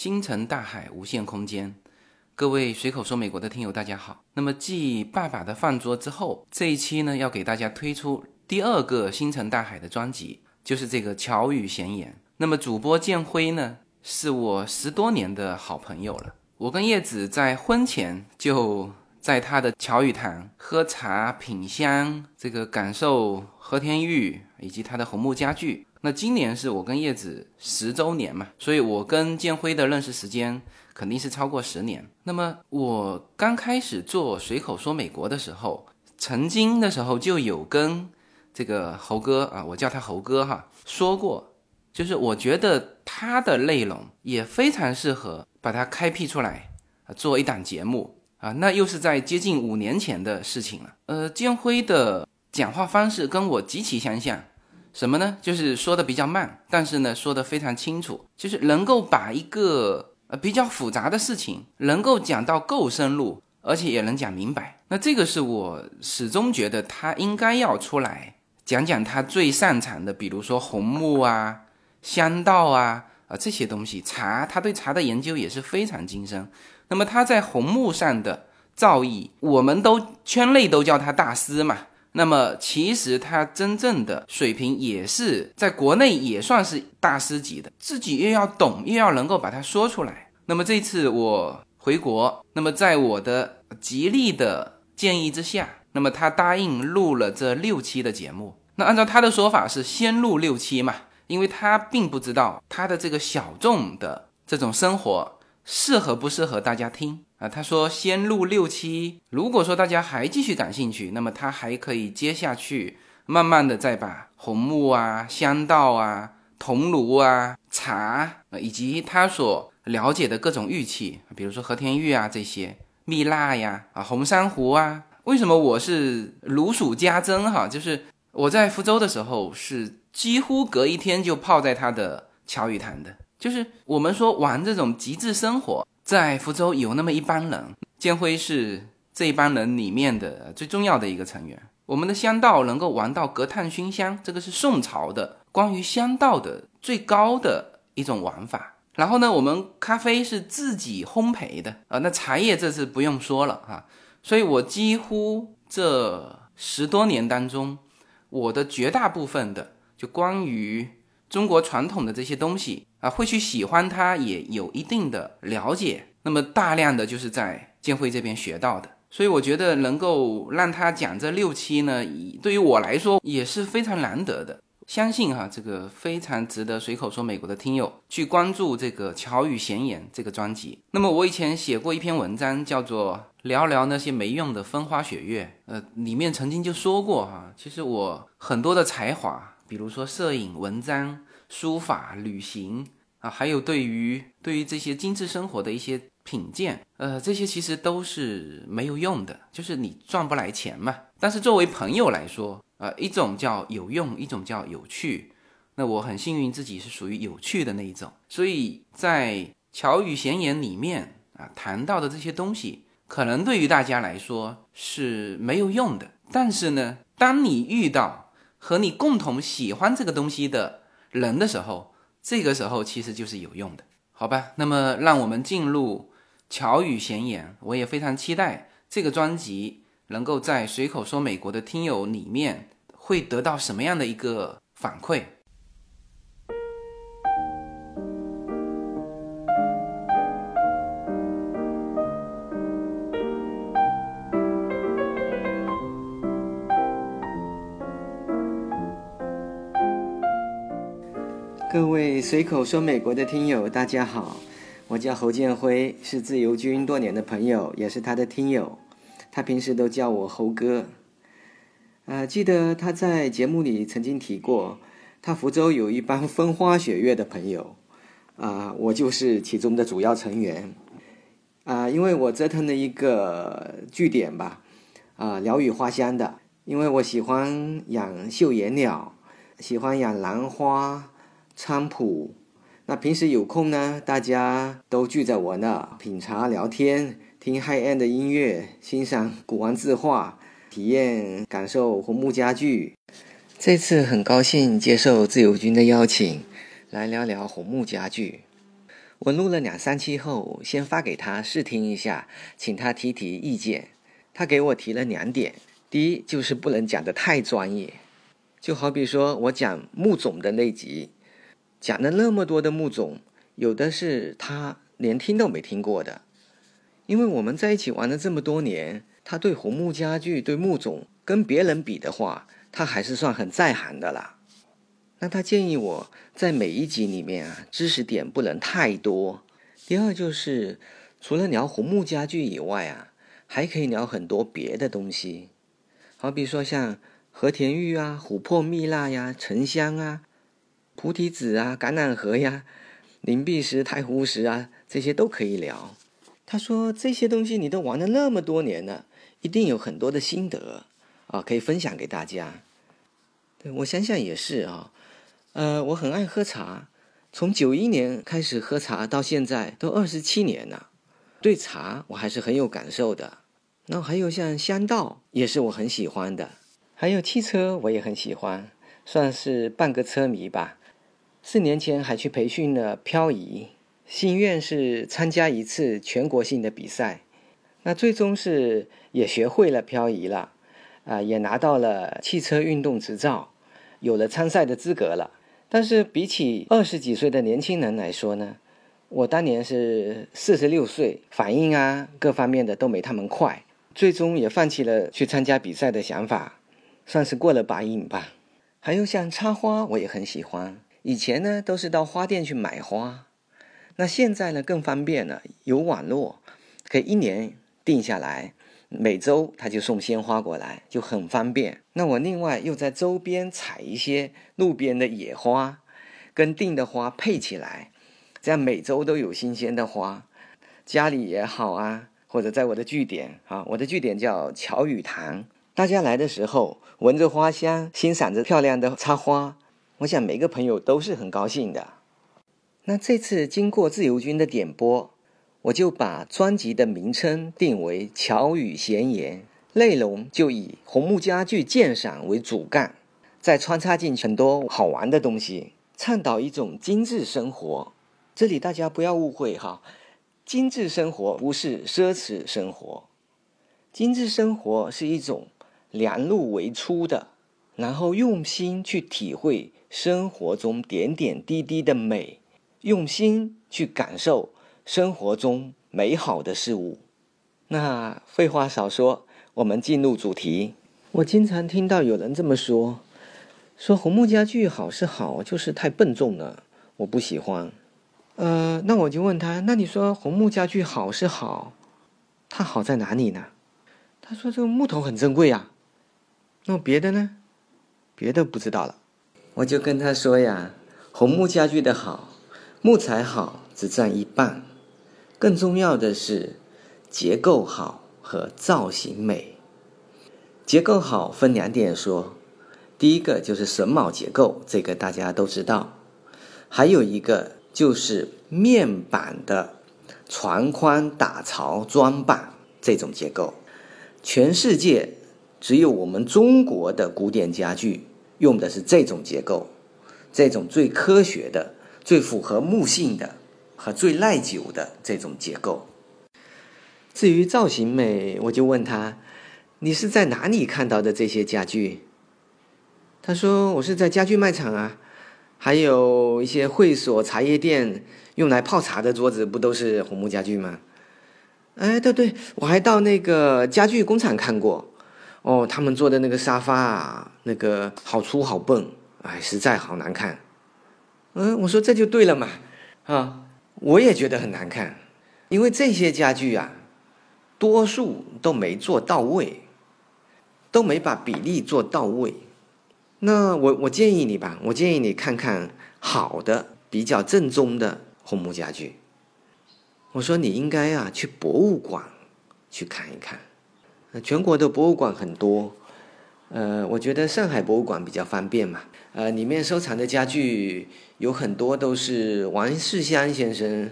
星辰大海，无限空间。各位随口说美国的听友，大家好。那么继《爸爸的饭桌》之后，这一期呢要给大家推出第二个星辰大海的专辑，就是这个乔语闲言。那么主播建辉呢，是我十多年的好朋友了。我跟叶子在婚前就在他的乔语堂喝茶品香，这个感受和田玉以及他的红木家具。那今年是我跟叶子十周年嘛，所以我跟建辉的认识时间肯定是超过十年。那么我刚开始做随口说美国的时候，曾经的时候就有跟这个猴哥啊，我叫他猴哥哈，说过，就是我觉得他的内容也非常适合把它开辟出来，做一档节目啊。那又是在接近五年前的事情了。呃，建辉的讲话方式跟我极其相像。什么呢？就是说的比较慢，但是呢说的非常清楚，就是能够把一个呃比较复杂的事情能够讲到够深入，而且也能讲明白。那这个是我始终觉得他应该要出来讲讲他最擅长的，比如说红木啊、香道啊啊这些东西。茶，他对茶的研究也是非常精深。那么他在红木上的造诣，我们都圈内都叫他大师嘛。那么其实他真正的水平也是在国内也算是大师级的，自己又要懂，又要能够把它说出来。那么这次我回国，那么在我的极力的建议之下，那么他答应录了这六期的节目。那按照他的说法是先录六期嘛，因为他并不知道他的这个小众的这种生活适合不适合大家听。啊，他说先录六期，如果说大家还继续感兴趣，那么他还可以接下去，慢慢的再把红木啊、香道啊、铜炉啊、茶，以及他所了解的各种玉器，比如说和田玉啊这些蜜蜡呀、啊红珊瑚啊，为什么我是如数家珍哈？就是我在福州的时候，是几乎隔一天就泡在他的乔语堂的，就是我们说玩这种极致生活。在福州有那么一帮人，建辉是这一帮人里面的最重要的一个成员。我们的香道能够玩到隔炭熏香，这个是宋朝的关于香道的最高的一种玩法。然后呢，我们咖啡是自己烘焙的啊，那茶叶这次不用说了哈。所以我几乎这十多年当中，我的绝大部分的就关于。中国传统的这些东西啊，会去喜欢它，也有一定的了解。那么大量的就是在建辉这边学到的，所以我觉得能够让他讲这六期呢，对于我来说也是非常难得的。相信哈，这个非常值得随口说美国的听友去关注这个巧语闲言这个专辑。那么我以前写过一篇文章，叫做聊聊那些没用的风花雪月，呃，里面曾经就说过哈，其实我很多的才华。比如说摄影、文章、书法、旅行啊，还有对于对于这些精致生活的一些品鉴，呃，这些其实都是没有用的，就是你赚不来钱嘛。但是作为朋友来说，呃，一种叫有用，一种叫有趣。那我很幸运自己是属于有趣的那一种，所以在巧语闲言里面啊谈到的这些东西，可能对于大家来说是没有用的。但是呢，当你遇到和你共同喜欢这个东西的人的时候，这个时候其实就是有用的，好吧？那么让我们进入巧语闲言，我也非常期待这个专辑能够在随口说美国的听友里面会得到什么样的一个反馈。各位随口说美国的听友，大家好，我叫侯建辉，是自由军多年的朋友，也是他的听友。他平时都叫我猴哥。呃，记得他在节目里曾经提过，他福州有一帮风花雪月的朋友，啊，我就是其中的主要成员。啊，因为我折腾了一个据点吧，啊，鸟语花香的，因为我喜欢养绣眼鸟，喜欢养兰花。菖蒲，那平时有空呢，大家都聚在我那品茶聊天，听 high end 的音乐，欣赏古玩字画，体验感受红木家具。这次很高兴接受自由军的邀请，来聊聊红木家具。我录了两三期后，先发给他试听一下，请他提提意见。他给我提了两点：第一，就是不能讲得太专业，就好比说我讲木种的那集，讲了那么多的木种，有的是他连听都没听过的。因为我们在一起玩了这么多年，他对红木家具、对木种跟别人比的话，他还是算很在行的啦。那他建议我在每一集里面啊，知识点不能太多。第二就是，除了聊红木家具以外啊，还可以聊很多别的东西，好比说像和田玉啊、琥珀蜜蜡呀、沉香啊、菩提子啊、橄榄核呀、灵璧石、太湖石啊，这些都可以聊。他说这些东西你都玩了那么多年了，一定有很多的心得啊，可以分享给大家。对我想想也是啊。呃，我很爱喝茶，从九一年开始喝茶到现在都二十七年了，对茶我还是很有感受的。然后还有像香道也是我很喜欢的，还有汽车我也很喜欢，算是半个车迷吧。四年前还去培训了漂移，心愿是参加一次全国性的比赛，那最终是也学会了漂移了，啊，也拿到了汽车运动执照，有了参赛的资格了。但是比起二十几岁的年轻人来说呢，我当年是四十六岁，反应啊各方面的都没他们快，最终也放弃了去参加比赛的想法，算是过了把瘾吧。还有像插花，我也很喜欢。以前呢都是到花店去买花，那现在呢更方便了，有网络，可以一年定下来。每周他就送鲜花过来，就很方便。那我另外又在周边采一些路边的野花，跟订的花配起来，这样每周都有新鲜的花。家里也好啊，或者在我的据点啊，我的据点叫乔雨堂。大家来的时候，闻着花香，欣赏着漂亮的插花，我想每个朋友都是很高兴的。那这次经过自由军的点播。我就把专辑的名称定为《巧语闲言》，内容就以红木家具鉴赏为主干，再穿插进很多好玩的东西，倡导一种精致生活。这里大家不要误会哈，精致生活不是奢侈生活，精致生活是一种量入为出的，然后用心去体会生活中点点滴滴的美，用心去感受。生活中美好的事物，那废话少说，我们进入主题。我经常听到有人这么说：“说红木家具好是好，就是太笨重了，我不喜欢。”呃，那我就问他：“那你说红木家具好是好，它好在哪里呢？”他说：“这个木头很珍贵呀。”那别的呢？别的不知道了。我就跟他说呀：“红木家具的好，木材好只占一半。”更重要的是，结构好和造型美。结构好分两点说，第一个就是榫卯结构，这个大家都知道；还有一个就是面板的船框打槽装板这种结构。全世界只有我们中国的古典家具用的是这种结构，这种最科学的、最符合木性的。和最耐久的这种结构。至于造型美，我就问他：“你是在哪里看到的这些家具？”他说：“我是在家具卖场啊，还有一些会所、茶叶店用来泡茶的桌子，不都是红木家具吗？”哎，对对，我还到那个家具工厂看过。哦，他们做的那个沙发啊，那个好粗好笨，哎，实在好难看。嗯，我说这就对了嘛，啊。我也觉得很难看，因为这些家具啊，多数都没做到位，都没把比例做到位。那我我建议你吧，我建议你看看好的、比较正宗的红木家具。我说你应该啊去博物馆去看一看，全国的博物馆很多，呃，我觉得上海博物馆比较方便嘛。呃，里面收藏的家具有很多都是王世襄先生，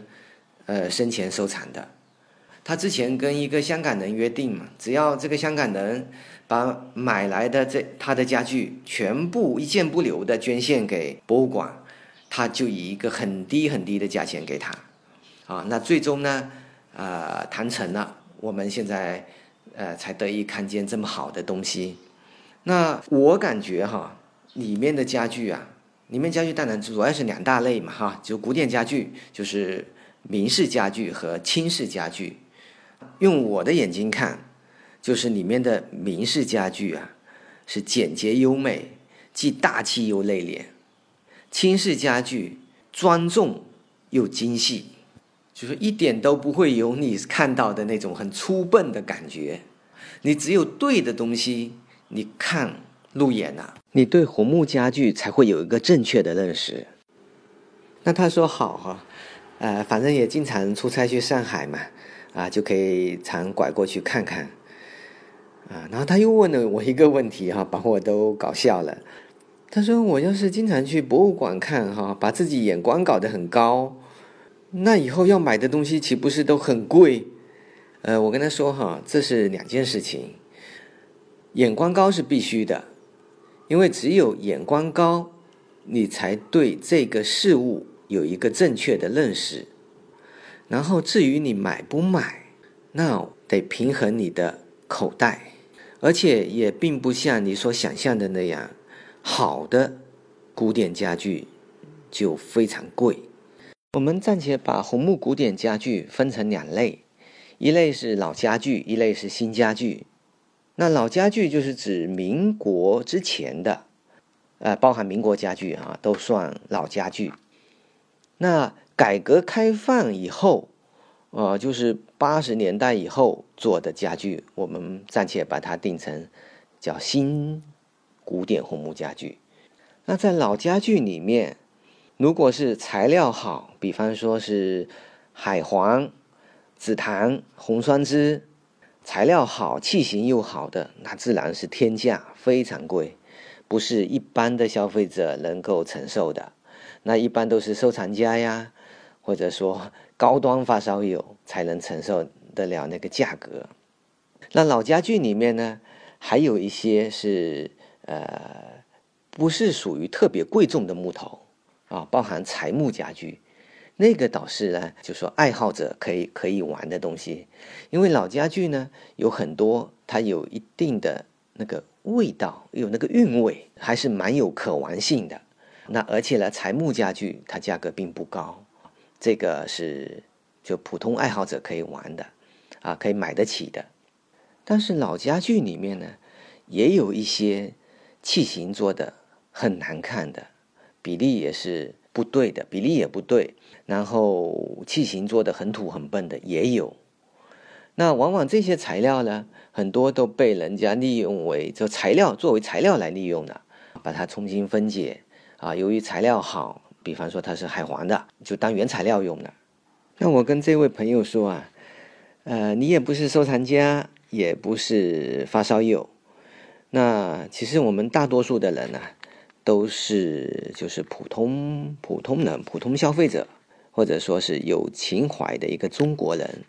呃，生前收藏的。他之前跟一个香港人约定嘛，只要这个香港人把买来的这他的家具全部一件不留的捐献给博物馆，他就以一个很低很低的价钱给他。啊，那最终呢，呃，谈成了，我们现在呃才得以看见这么好的东西。那我感觉哈，里面的家具啊，里面家具当然主要是两大类嘛哈，就古典家具，就是明式家具和清式家具。用我的眼睛看，就是里面的明式家具啊，是简洁优美，既大气又内敛；清式家具庄重又精细。就是一点都不会有你看到的那种很粗笨的感觉，你只有对的东西，你看入眼了，你对红木家具才会有一个正确的认识。那他说好哈，呃，反正也经常出差去上海嘛，啊，就可以常拐过去看看，啊，然后他又问了我一个问题哈，把我都搞笑了。他说我要是经常去博物馆看哈，把自己眼光搞得很高。那以后要买的东西岂不是都很贵？呃，我跟他说哈，这是两件事情。眼光高是必须的，因为只有眼光高，你才对这个事物有一个正确的认识。然后至于你买不买，那得平衡你的口袋，而且也并不像你所想象的那样，好的古典家具就非常贵。我们暂且把红木古典家具分成两类，一类是老家具，一类是新家具。那老家具就是指民国之前的，呃，包含民国家具啊，都算老家具。那改革开放以后，呃，就是八十年代以后做的家具，我们暂且把它定成叫新古典红木家具。那在老家具里面。如果是材料好，比方说是海黄、紫檀、红酸枝，材料好、器型又好的，那自然是天价，非常贵，不是一般的消费者能够承受的。那一般都是收藏家呀，或者说高端发烧友才能承受得了那个价格。那老家具里面呢，还有一些是呃，不是属于特别贵重的木头。啊，包含材木家具，那个倒是呢，就说爱好者可以可以玩的东西，因为老家具呢有很多，它有一定的那个味道，有那个韵味，还是蛮有可玩性的。那而且呢，材木家具它价格并不高，这个是就普通爱好者可以玩的，啊，可以买得起的。但是老家具里面呢，也有一些器型做的很难看的。比例也是不对的，比例也不对，然后器型做的很土很笨的也有。那往往这些材料呢，很多都被人家利用为这材料作为材料来利用的，把它重新分解啊。由于材料好，比方说它是海黄的，就当原材料用的。那我跟这位朋友说啊，呃，你也不是收藏家，也不是发烧友，那其实我们大多数的人呢。都是就是普通普通人、普通消费者，或者说是有情怀的一个中国人，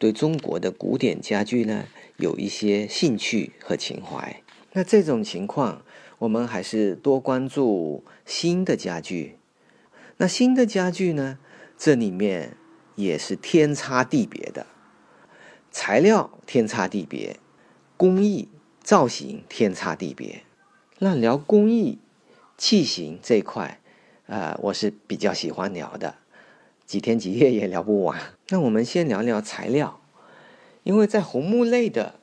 对中国的古典家具呢有一些兴趣和情怀。那这种情况，我们还是多关注新的家具。那新的家具呢，这里面也是天差地别的，材料天差地别，工艺造型天差地别。那聊工艺。器型这一块，呃，我是比较喜欢聊的，几天几夜也聊不完。那我们先聊聊材料，因为在红木类的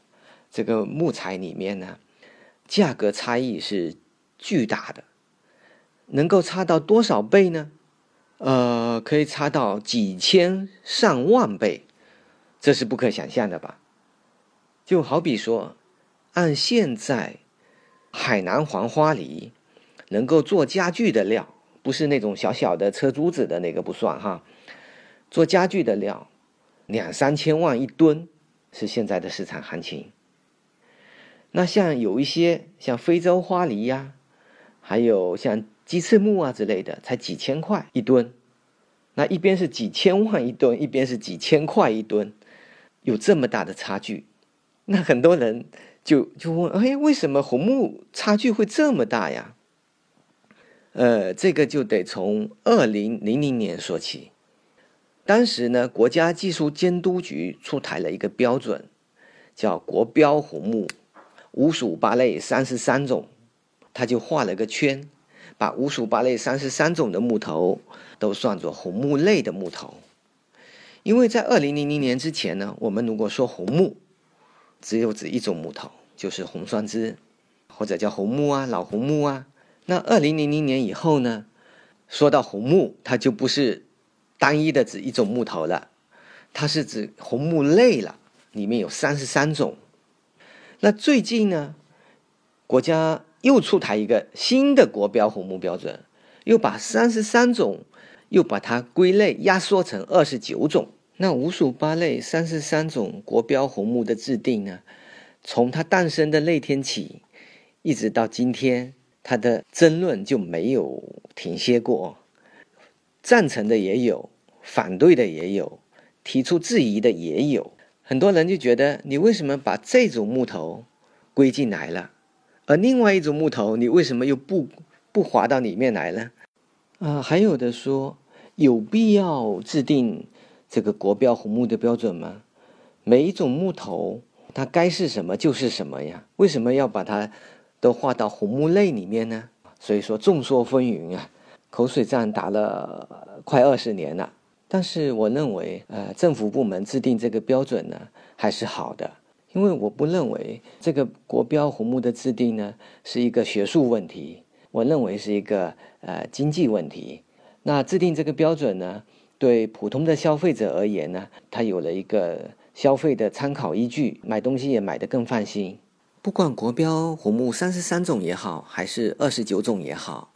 这个木材里面呢，价格差异是巨大的，能够差到多少倍呢？呃，可以差到几千上万倍，这是不可想象的吧？就好比说，按现在海南黄花梨。能够做家具的料，不是那种小小的车珠子的那个不算哈。做家具的料，两三千万一吨是现在的市场行情。那像有一些像非洲花梨呀，还有像鸡翅木啊之类的，才几千块一吨。那一边是几千万一吨，一边是几千块一吨，有这么大的差距。那很多人就就问：哎，为什么红木差距会这么大呀？呃，这个就得从二零零零年说起。当时呢，国家技术监督局出台了一个标准，叫国标红木，五属八类三十三种，他就画了个圈，把五属八类三十三种的木头都算作红木类的木头。因为在二零零零年之前呢，我们如果说红木，只有指一种木头，就是红酸枝，或者叫红木啊、老红木啊。那二零零零年以后呢，说到红木，它就不是。单一的指一种木头了，它是指红木类了，里面有三十三种。那最近呢，国家又出台一个新的国标红木标准，又把三十三种又把它归类压缩成二十九种。那五属八类三十三种国标红木的制定呢，从它诞生的那天起，一直到今天，他的争论就没有停歇过。赞成的也有，反对的也有，提出质疑的也有。很多人就觉得，你为什么把这种木头归进来了，而另外一种木头你为什么又不不划到里面来了？啊，还有的说，有必要制定这个国标红木的标准吗？每一种木头它该是什么就是什么呀？为什么要把它都划到红木类里面呢？所以说众说纷纭啊。口水战打了快二十年了，但是我认为，呃，政府部门制定这个标准呢，还是好的，因为我不认为这个国标红木的制定呢是一个学术问题，我认为是一个呃经济问题。那制定这个标准呢，对普通的消费者而言呢，它有了一个消费的参考依据，买东西也买得更放心。不管国标红木三十三种也好，还是二十九种也好。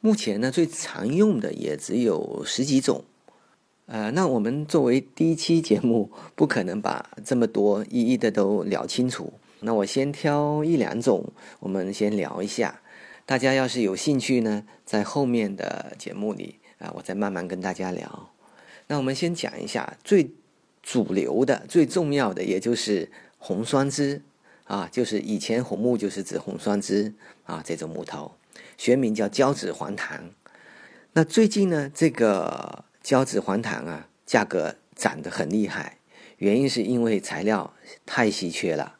目前呢，最常用的也只有十几种，呃，那我们作为第一期节目，不可能把这么多一一的都聊清楚。那我先挑一两种，我们先聊一下。大家要是有兴趣呢，在后面的节目里啊，我再慢慢跟大家聊。那我们先讲一下最主流的、最重要的，也就是红酸枝啊，就是以前红木就是指红酸枝啊这种木头。学名叫胶质黄檀，那最近呢，这个胶质黄檀啊，价格涨得很厉害，原因是因为材料太稀缺了。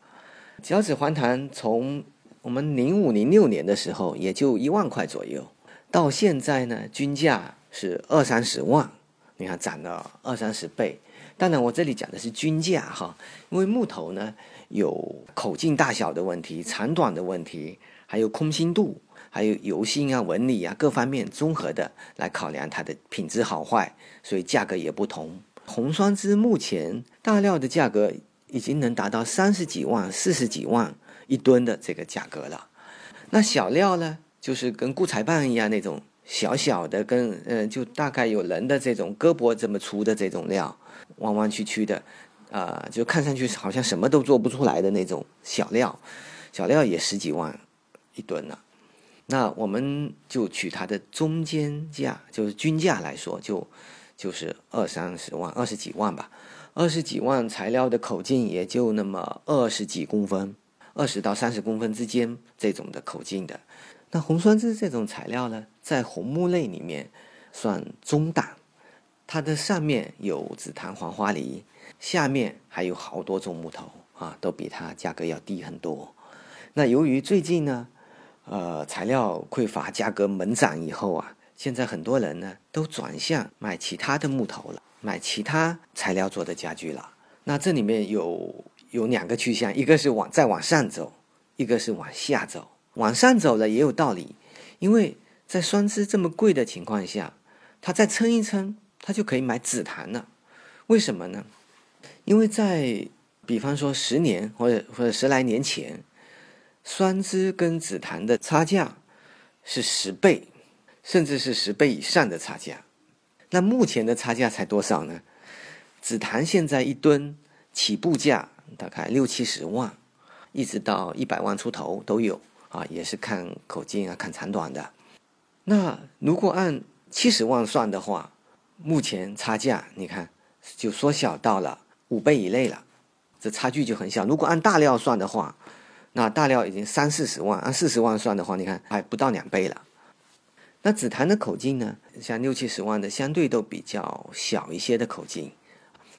胶质黄檀从我们零五零六年的时候也就一万块左右，到现在呢，均价是二三十万，你看涨了二三十倍。当然，我这里讲的是均价哈，因为木头呢有口径大小的问题、长短的问题，还有空心度。还有油性啊、纹理啊各方面综合的来考量它的品质好坏，所以价格也不同。红酸枝目前大料的价格已经能达到三十几万、四十几万一吨的这个价格了。那小料呢，就是跟固材棒一样那种小小的，跟嗯，就大概有人的这种胳膊这么粗的这种料，弯弯曲曲的，啊，就看上去好像什么都做不出来的那种小料，小料也十几万一吨呢。那我们就取它的中间价，就是均价来说，就就是二三十万、二十几万吧。二十几万材料的口径也就那么二十几公分，二十到三十公分之间这种的口径的。那红酸枝这种材料呢，在红木类里面算中档，它的上面有紫檀黄花梨，下面还有好多种木头啊，都比它价格要低很多。那由于最近呢，呃，材料匮乏，价格猛涨以后啊，现在很多人呢都转向买其他的木头了，买其他材料做的家具了。那这里面有有两个趋向，一个是往再往上走，一个是往下走。往上走了也有道理，因为在酸枝这么贵的情况下，他再撑一撑，他就可以买紫檀了。为什么呢？因为在比方说十年或者或者十来年前。酸枝跟紫檀的差价是十倍，甚至是十倍以上的差价。那目前的差价才多少呢？紫檀现在一吨起步价大概六七十万，一直到一百万出头都有啊，也是看口径啊，看长短的。那如果按七十万算的话，目前差价你看就缩小到了五倍以内了，这差距就很小。如果按大料算的话，那大料已经三四十万，按四十万算的话，你看还不到两倍了。那紫檀的口径呢，像六七十万的，相对都比较小一些的口径。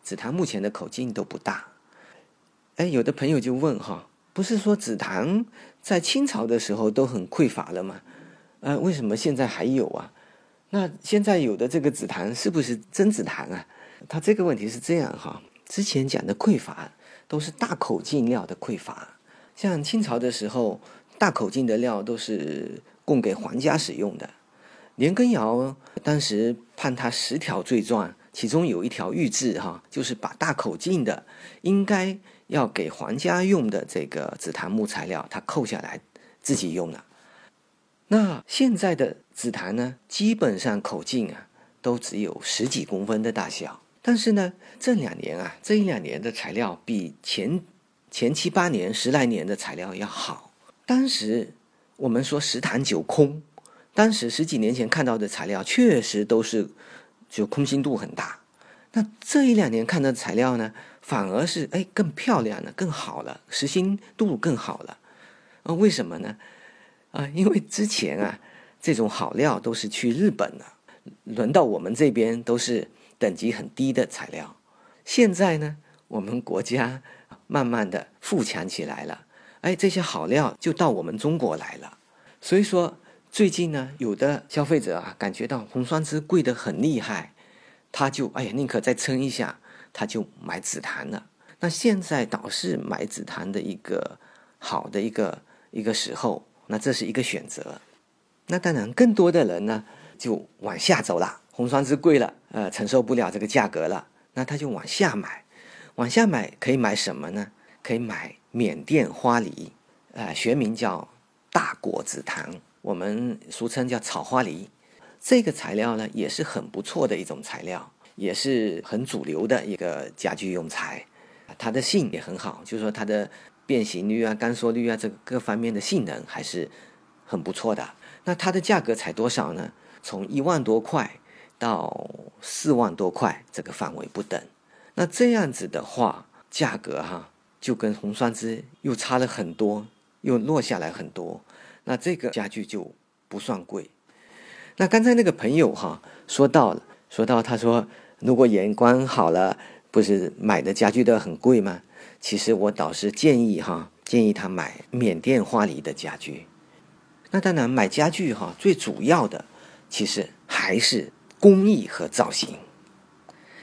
紫檀目前的口径都不大。哎，有的朋友就问哈，不是说紫檀在清朝的时候都很匮乏了吗？呃，为什么现在还有啊？那现在有的这个紫檀是不是真紫檀啊？他这个问题是这样哈，之前讲的匮乏都是大口径料的匮乏，像清朝的时候，大口径的料都是供给皇家使用的。年羹尧当时判他十条罪状，其中有一条御制哈，就是把大口径的应该要给皇家用的这个紫檀木材料，他扣下来自己用了。那现在的紫檀呢，基本上口径啊都只有十几公分的大小。但是呢，这两年啊，这一两年的材料比前前七八年、十来年的材料要好。当时我们说十坛九空，当时十几年前看到的材料确实都是就空心度很大。那这一两年看到的材料呢，反而是哎更漂亮了、更好了，实心度更好了。啊，为什么呢？啊，因为之前啊，这种好料都是去日本的，轮到我们这边都是等级很低的材料。现在呢，我们国家慢慢的富强起来了，哎，这些好料就到我们中国来了。所以说，最近呢，有的消费者啊，感觉到红酸枝贵得很厉害，他就哎呀，宁可再撑一下，他就买紫檀了。那现在倒是买紫檀的一个好的一个一个时候。那这是一个选择，那当然更多的人呢就往下走了，红酸枝贵了，呃，承受不了这个价格了，那他就往下买，往下买可以买什么呢？可以买缅甸花梨，呃，学名叫大果紫檀，我们俗称叫草花梨。这个材料呢也是很不错的一种材料，也是很主流的一个家具用材，它的性也很好，就是说它的。变形率啊、干缩率啊，这个各方面的性能还是很不错的。那它的价格才多少呢？从一万多块到四万多块这个范围不等。那这样子的话，价格哈就跟红酸枝又差了很多，又落下来很多。那这个家具就不算贵。那刚才那个朋友哈说到了，说到他说，如果眼光好了，不是买的家具都很贵吗？其实我倒是建议哈，建议他买缅甸花梨的家具。那当然买家具哈，最主要的其实还是工艺和造型。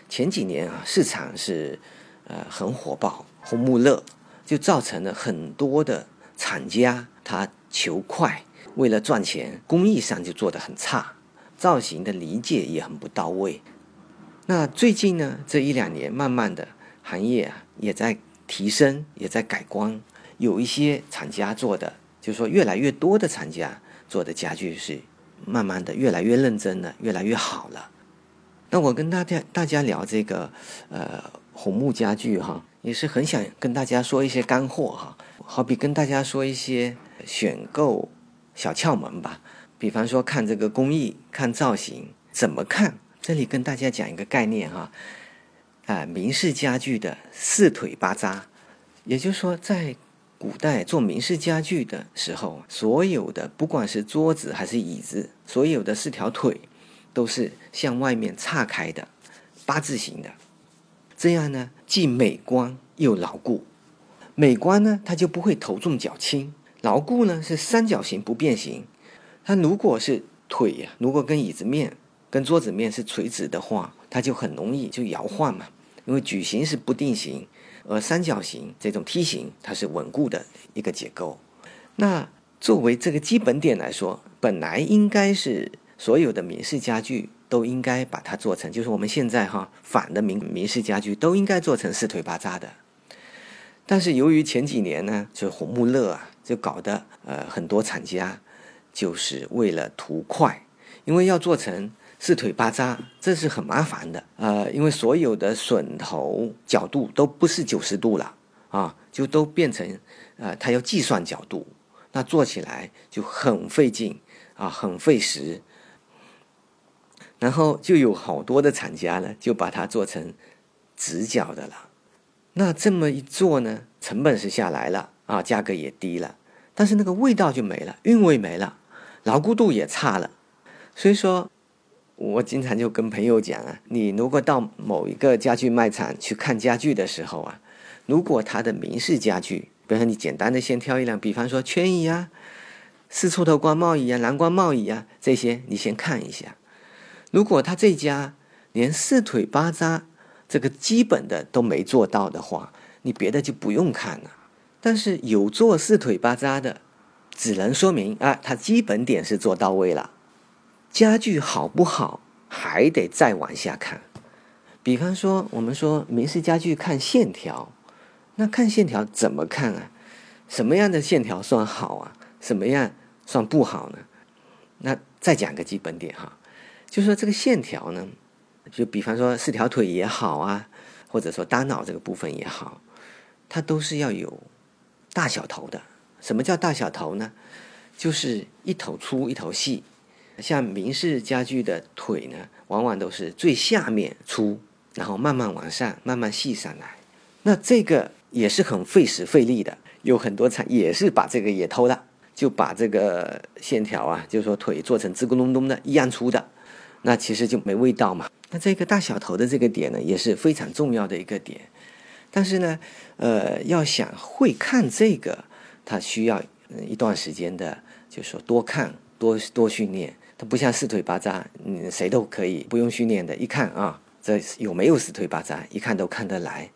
前几年啊，市场是呃很火爆，红木乐就造成了很多的厂家他求快，为了赚钱，工艺上就做得很差，造型的理解也很不到位。那最近呢，这一两年慢慢的行业啊也在。提升也在改观，有一些厂家做的，就是说越来越多的厂家做的家具是慢慢的越来越认真了，越来越好了。那我跟大家大家聊这个呃红木家具哈，也是很想跟大家说一些干货哈，好比跟大家说一些选购小窍门吧。比方说看这个工艺，看造型怎么看？这里跟大家讲一个概念哈。啊，明式家具的四腿八扎，也就是说，在古代做明式家具的时候，所有的不管是桌子还是椅子，所有的四条腿都是向外面岔开的，八字形的。这样呢，既美观又牢固。美观呢，它就不会头重脚轻；牢固呢，是三角形不变形。它如果是腿呀，如果跟椅子面、跟桌子面是垂直的话，它就很容易就摇晃嘛。因为矩形是不定型，而三角形这种梯形它是稳固的一个结构。那作为这个基本点来说，本来应该是所有的明式家具都应该把它做成，就是我们现在哈反的明明式家具都应该做成四腿八扎的。但是由于前几年呢，就红木乐啊，就搞得呃很多厂家就是为了图快，因为要做成。四腿八扎，这是很麻烦的，呃，因为所有的榫头角度都不是九十度了啊，就都变成，呃，它要计算角度，那做起来就很费劲啊，很费时。然后就有好多的厂家呢，就把它做成直角的了。那这么一做呢，成本是下来了啊，价格也低了，但是那个味道就没了，韵味没了，牢固度也差了。所以说，我经常就跟朋友讲啊，你如果到某一个家具卖场去看家具的时候啊，如果它的明式家具，比如说你简单的先挑一辆，比方说圈椅啊、四出头光帽椅啊、蓝光帽椅啊这些，你先看一下。如果他这家连四腿八扎这个基本的都没做到的话，你别的就不用看了。但是有做四腿八扎的，只能说明啊，他基本点是做到位了。家具好不好，还得再往下看。比方说，我们说明式家具看线条，那看线条怎么看啊？什么样的线条算好啊？什么样算不好呢？那再讲个基本点哈，就说这个线条呢，就比方说四条腿也好啊，或者说单脑这个部分也好，它都是要有。大小头的，什么叫大小头呢？就是一头粗一头细。像明式家具的腿呢，往往都是最下面粗，然后慢慢往上，慢慢细上来。那这个也是很费时费力的。有很多厂也是把这个也偷了，就把这个线条啊，就是说腿做成吱咕隆咚的一样粗的，那其实就没味道嘛。那这个大小头的这个点呢，也是非常重要的一个点。但是呢，呃，要想会看这个，他需要一段时间的，就是说多看、多多训练。它不像四腿八扎，嗯，谁都可以不用训练的，一看啊，这有没有四腿八扎，一看都看得来。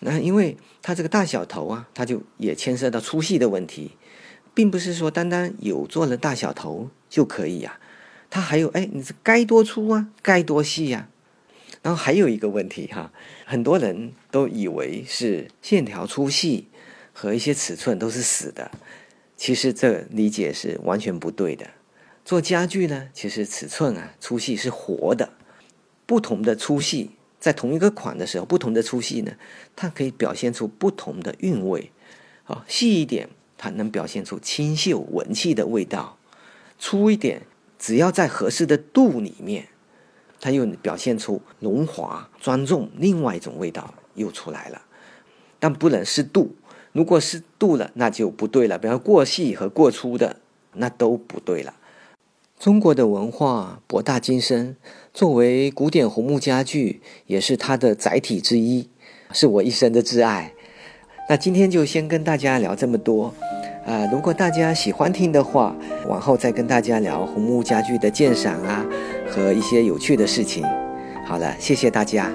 那因为它这个大小头啊，它就也牵涉到粗细的问题，并不是说单单有做了大小头就可以呀。它还有哎，你是该多粗啊，该多细呀。然后还有一个问题哈，很多人都以为是线条粗细和一些尺寸都是死的，其实这理解是完全不对的。做家具呢，其实尺寸啊粗细是活的，不同的粗细在同一个款的时候，不同的粗细呢，它可以表现出不同的韵味。啊，细一点它能表现出清秀文气的味道，粗一点只要在合适的度里面。它又表现出荣华庄重，另外一种味道又出来了，但不能是度。如果是度了，那就不对了。比方过细和过粗的，那都不对了。中国的文化博大精深，作为古典红木家具，也是它的载体之一，是我一生的挚爱。那今天就先跟大家聊这么多。啊，如果大家喜欢听的话，往后再跟大家聊红木家具的鉴赏啊。和一些有趣的事情。好了，谢谢大家。